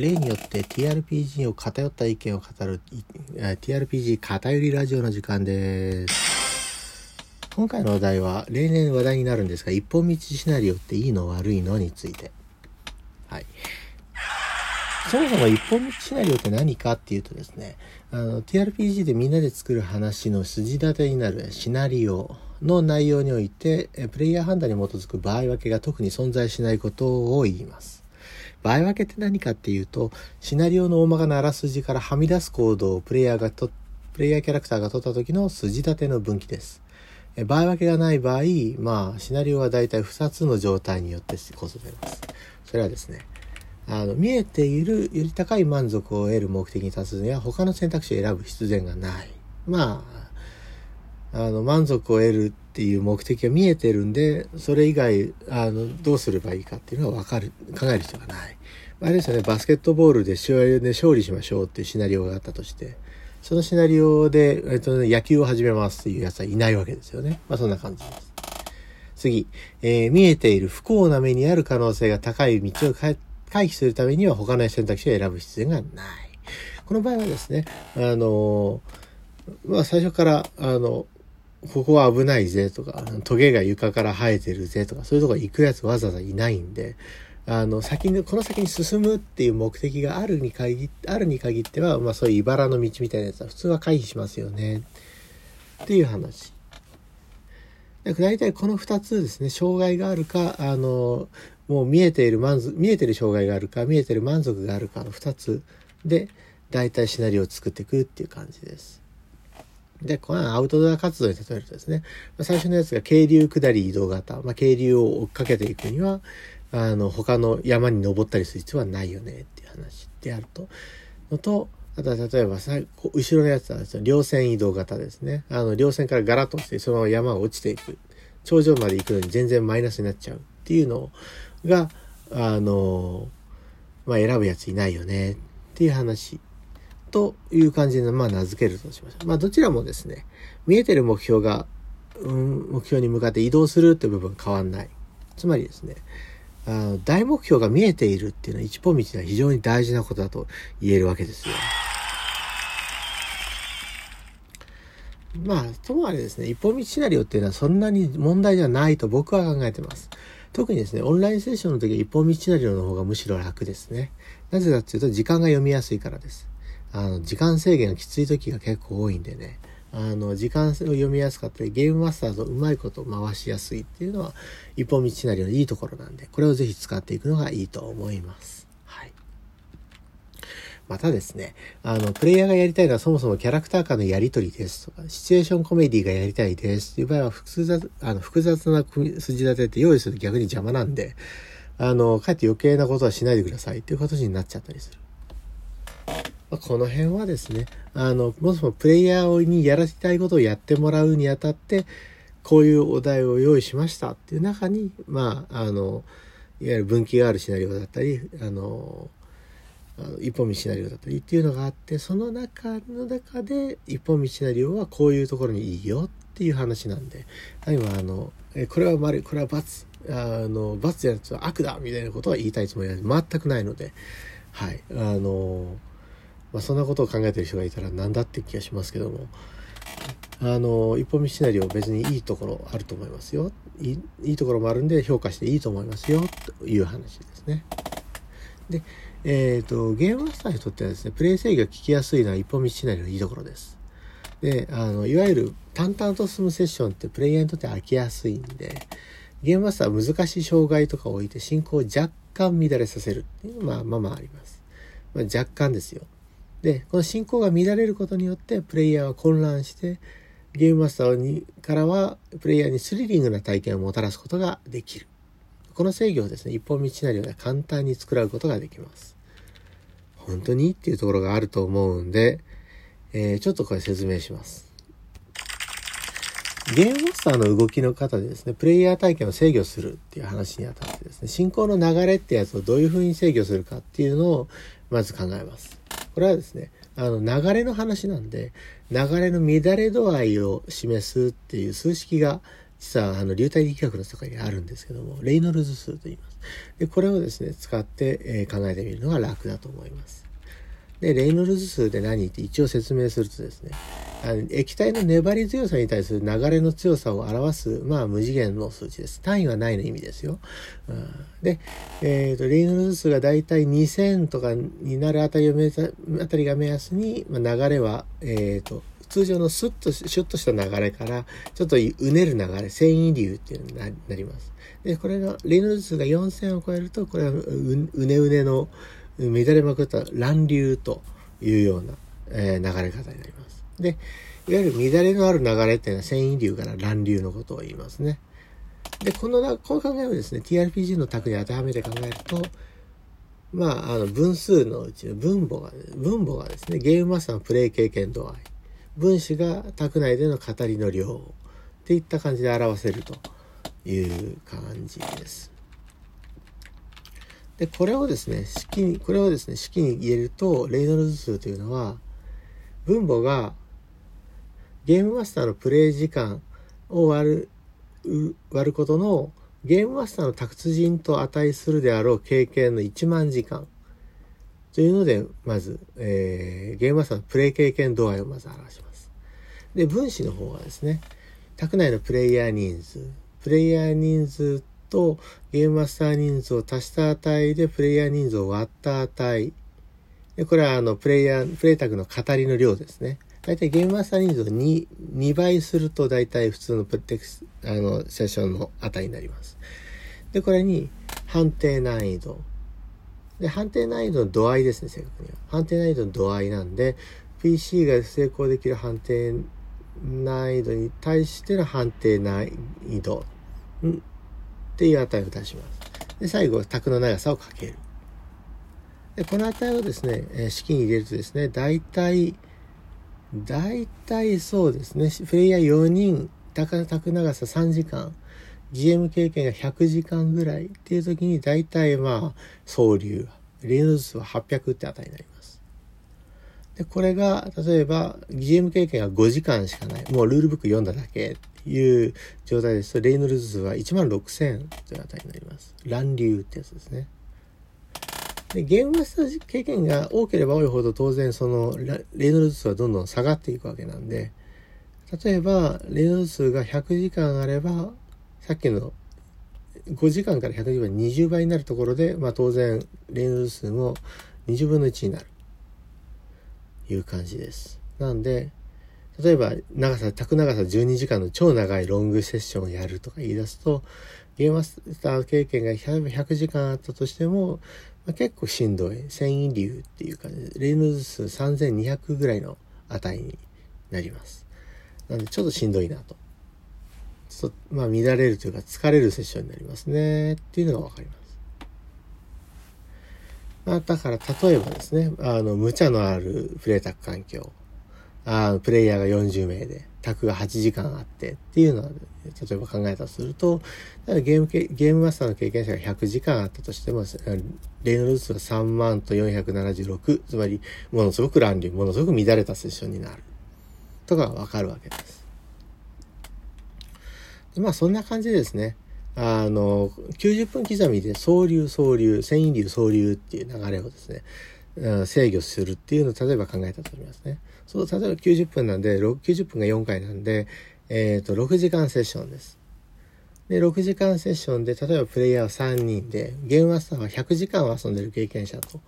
例によって TRPG を偏った意見を語る TRPG 偏りラジオの時間です。今回のお題は例年話題になるんですが、一本道シナリオっていいの悪いのについて。はい。そもそも一本道シナリオって何かっていうとですね、あの、TRPG でみんなで作る話の筋立てになるシナリオの内容において、プレイヤー判断に基づく場合分けが特に存在しないことを言います。場合分けって何かっていうと、シナリオの大まかなあらすじからはみ出す行動をプレイヤーがと、プレイヤーキャラクターが取った時の筋立ての分岐です。え場合分けがない場合、まあ、シナリオはだいたい2つの状態によって構成されます。それはですね、あの、見えているより高い満足を得る目的に立つには他の選択肢を選ぶ必然がない。まあ、あの、満足を得るっていう目的が見えてるんで、それ以外、あの、どうすればいいかっていうのはわかる、考える必要がない。あれですよね、バスケットボールで試合で勝利しましょうっていうシナリオがあったとして、そのシナリオで、えっとね、野球を始めますっていうやつはいないわけですよね。まあそんな感じです。次、えー見えている不幸な目にある可能性が高い道を回避するためには他の選択肢を選ぶ必要がない。この場合はですね、あのーまあ最初から、あの、ここは危ないぜとか、トゲが床から生えてるぜとか、そういうとこ行くやつわざわざいないんで、あの、先に、この先に進むっていう目的があるに限っあるに限っては、まあそういう茨の道みたいなやつは普通は回避しますよね。っていう話。だから大体この2つですね、障害があるか、あの、もう見えている満足、見えてる障害があるか、見えてる満足があるかの2つで、大体シナリオを作っていくっていう感じです。で、このアウトドア活動に例えるとですね、最初のやつが渓流下り移動型、まあ、渓流を追っかけていくには、あの、他の山に登ったりする必要はないよねっていう話であると。のと、あとは例えばさ、後ろのやつはですね、稜線移動型ですね。あの、稜線からガラッと落ちて、そのまま山が落ちていく。頂上まで行くのに全然マイナスになっちゃうっていうのが、あの、まあ、選ぶやついないよねっていう話。という感じで、まあ、名付けるとしましょう。まあ、どちらもですね、見えてる目標が、うん、目標に向かって移動するって部分変わんない。つまりですね、あの大目標が見えているっていうのは一本道では非常に大事なことだと言えるわけですよ。まあ、ともあれですね、一本道シナリオっていうのはそんなに問題じゃないと僕は考えてます。特にですね、オンラインセッションの時は一本道シナリオの方がむしろ楽ですね。なぜかっていうと時間が読みやすいからです。あの、時間制限がきつい時が結構多いんでね。あの、時間を読みやすかったり、ゲームマスターとうまいこと回しやすいっていうのは、一本道シナリオのいいところなんで、これをぜひ使っていくのがいいと思います。はい。またですね、あの、プレイヤーがやりたいのはそもそもキャラクター間のやりとりですとか、シチュエーションコメディがやりたいですっていう場合は複雑、あの、複雑な組み筋立てって用意すると逆に邪魔なんで、あの、かえって余計なことはしないでくださいっていう形になっちゃったりする。まこの辺はですね、あの、もそもプレイヤーにやらせたいことをやってもらうにあたって、こういうお題を用意しましたっていう中に、まあ、あの、いわゆる分岐があるシナリオだったり、あの、一本道シナリオだったりっていうのがあって、その中の中で一本道シナリオはこういうところにいいよっていう話なんで、今あの、えこれは丸い、これは×、あの、×やつは悪だみたいなことは言いたいつもりは全くないので、はい、あの、まあ、そんなことを考えてる人がいたら何だって気がしますけども、あの、一本道シナリオ別にいいところあると思いますよ。いいいところもあるんで評価していいと思いますよ、という話ですね。で、えっ、と、ゲームマスターにとってはですね、プレイ制御が聞きやすいのは一本道シナリオのいいところです。で、あの、いわゆる淡々と進むセッションってプレイヤーにとって飽きやすいんで、ゲームマスターは難しい障害とかを置いて進行を若干乱れさせるっていうのはまあまあまああります。まあ、若干ですよ。で、この進行が乱れることによって、プレイヤーは混乱して、ゲームマスターにからは、プレイヤーにスリリングな体験をもたらすことができる。この制御をですね、一本道シナリオで簡単に作らうことができます。本当にっていうところがあると思うんで、えーちょっとこれ説明します。ゲームマスターの動きの方でですね、プレイヤー体験を制御するっていう話にあたってですね、進行の流れってやつをどういう風に制御するかっていうのをまず考えます。これはですね、あの流れの話なんで、流れの乱れ度合いを示すっていう数式が実はあの流体力学の世界にあるんですけども、レイノルズ数と言います。で、これをですね、使って、えー、考えてみるのが楽だと思います。で、レイノルズ数で何って一応説明するとですね、あの液体の粘り強さに対する流れの強さを表す、まあ、無次元の数値です。単位はないの意味ですよ。うん、で、えっ、ー、と、レイノルズ数がだいたい2000とかになるあたりをめあたりが目安に、まあ、流れは、えっ、ー、と、通常のスッと、シュッとした流れから、ちょっとうねる流れ、繊維流っていうのになります。で、これが、レイノルズ数が4000を超えると、これはうねうねの、乱れまくった乱流というような、えー、流れ方になります。で、いわゆる乱れのある流れっていうのは繊維流から乱流のことを言いますね。で、この、この考えをですね、TRPG の卓に当てはめて考えると、まあ、あの、分数のうちの分母が、分母がですね、ゲームマスターのプレイ経験度合い、分子が卓内での語りの量っていった感じで表せるという感じです。で、これをですね、式に、これをですね、式に入れると、レイノルズ数というのは、分母がゲームマスターのプレイ時間を割る、割ることのゲームマスターの達人と値するであろう経験の1万時間というので、まず、えー、ゲームマスターのプレイ経験度合いをまず表します。で、分子の方はですね、卓内のプレイヤー人数、プレイヤー人数とゲームマスター人数を足した値でプレイヤー人数を割った値。でこれはあのプレイヤー、プレイタグの語りの量ですね。大体ゲームマスター人数を 2, 2倍すると大体普通のプレテクス、あの、セッションの値になります。で、これに判定難易度。で、判定難易度の度合いですね、正確には。判定難易度の度合いなんで、PC が成功できる判定難易度に対しての判定難易度っていう値を出します。で、最後卓の長さをかける。で、この値をですね、え式に入れるとですね、大体、大体そうですね、プレイヤー4人、卓長さ3時間、GM 経験が100時間ぐらいっていう時に大体まあ、総流、レイノズ数は800って値になります。で、これが、例えば、GM 経験が5時間しかない。もうルールブック読んだだけっていう状態ですと、レイノルズ数は1万6000という値になります。乱流ってやつですね。で、ゲームマスター経験が多ければ多いほど当然そのレイノルズ数はどんどん下がっていくわけなんで、例えば、レイノルズ数が100時間あれば、さっきの5時間から100時間20倍になるところで、まあ当然、レイノルズ数も20分の1になる。いう感じです。なんで、例えば長さ、宅長さ12時間の超長いロングセッションをやるとか言い出すと、ゲームマスター経験が100時間あったとしても、まあ、結構しんどい。繊維流っていう感じで、レイノズ数3200ぐらいの値になります。なんでちょっとしんどいなと。ちょっと、まあ乱れるというか疲れるセッションになりますね。っていうのがわかります。まあだから例えばですね、あの、無茶のあるプレイタック環境。あプレイヤーが40名で、タクが8時間あってっていうのは、例えば考えたとすると、ゲームゲームマスターの経験者が100時間あったとしても、レイノルズ数は3万と476、つまり、ものすごく乱流、ものすごく乱れたセッションになる。とかわかるわけです。でまあ、そんな感じでですね。あの、90分刻みで、総流、総流、繊維流、総流っていう流れをですね、制御するっていうのを例えば考えたと思いますね。そう、例えば90分なんで、90分が4回なんで、えっ、ー、と、6時間セッションです。で、6時間セッションで、例えばプレイヤーは3人で、ゲームマスターは100時間遊んでる経験者と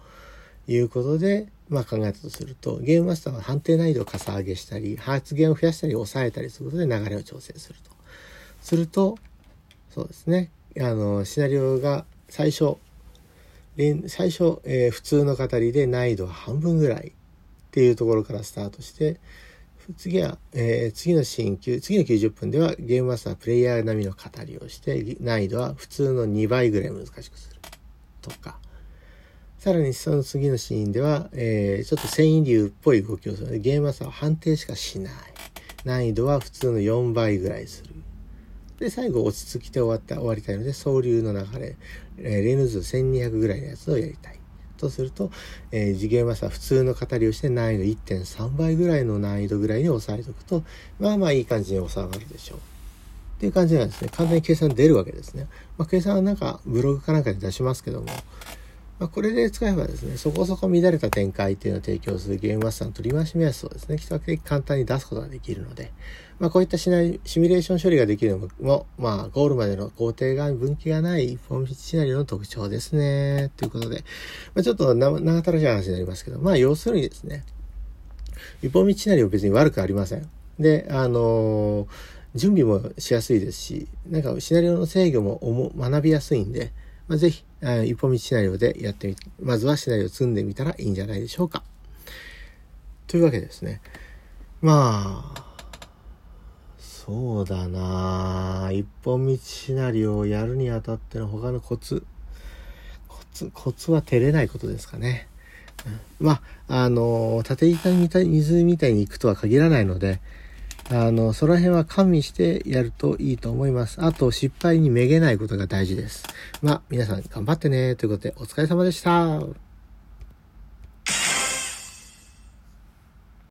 いうことで、まあ考えたとすると、ゲームマスターは判定難易度をかさ上げしたり、発言を増やしたり抑えたりすることで流れを調整すると。すると、そうですね、あの、シナリオが最初、最初、えー、普通の語りで難易度は半分ぐらいっていうところからスタートして、次は、えー、次のシーン、次の90分ではゲームマスタープレイヤー並みの語りをして、難易度は普通の2倍ぐらい難しくする。とか。さらにその次のシーンでは、えー、ちょっと繊維流っぽい動きをするので、ゲームマスターは判定しかしない。難易度は普通の4倍ぐらいする。で、最後落ち着きて終わった、終わりたいので、総流の流れ、えー、レヌズ1200ぐらいのやつをやりたい。とすると、えー、次元はさ、普通の語りをして難易度1.3倍ぐらいの難易度ぐらいに抑えておくと、まあまあいい感じに収まるでしょう。っていう感じなんですね。完全に計算出るわけですね。まあ、計算はなんかブログかなんかで出しますけども、まあ、これで使えばですね、そこそこ乱れた展開っていうのを提供するゲームマスターの取り回し目安をですね、比較的簡単に出すことができるので、まあ、こういったシナリシミュレーション処理ができるのも、まあ、ゴールまでの工程が分岐がないフォームシナリオの特徴ですね。ということで、まあ、ちょっと長たらしい話になりますけど、まあ、要するにですね、一本道シナリオ別に悪くありません。で、あのー、準備もしやすいですし、なんかシナリオの制御も学びやすいんで、まあ、ぜひ、一本道シナリオでやってみ、まずはシナリオを積んでみたらいいんじゃないでしょうか。というわけですね。まあ、そうだな一本道シナリオをやるにあたっての他のコツ。コツ、コツは照れないことですかね。まあ、あの、縦板に水みたいに行くとは限らないので、あの、その辺は加味してやるといいと思います。あと、失敗にめげないことが大事です。まあ、皆さん頑張ってね。ということで、お疲れ様でした。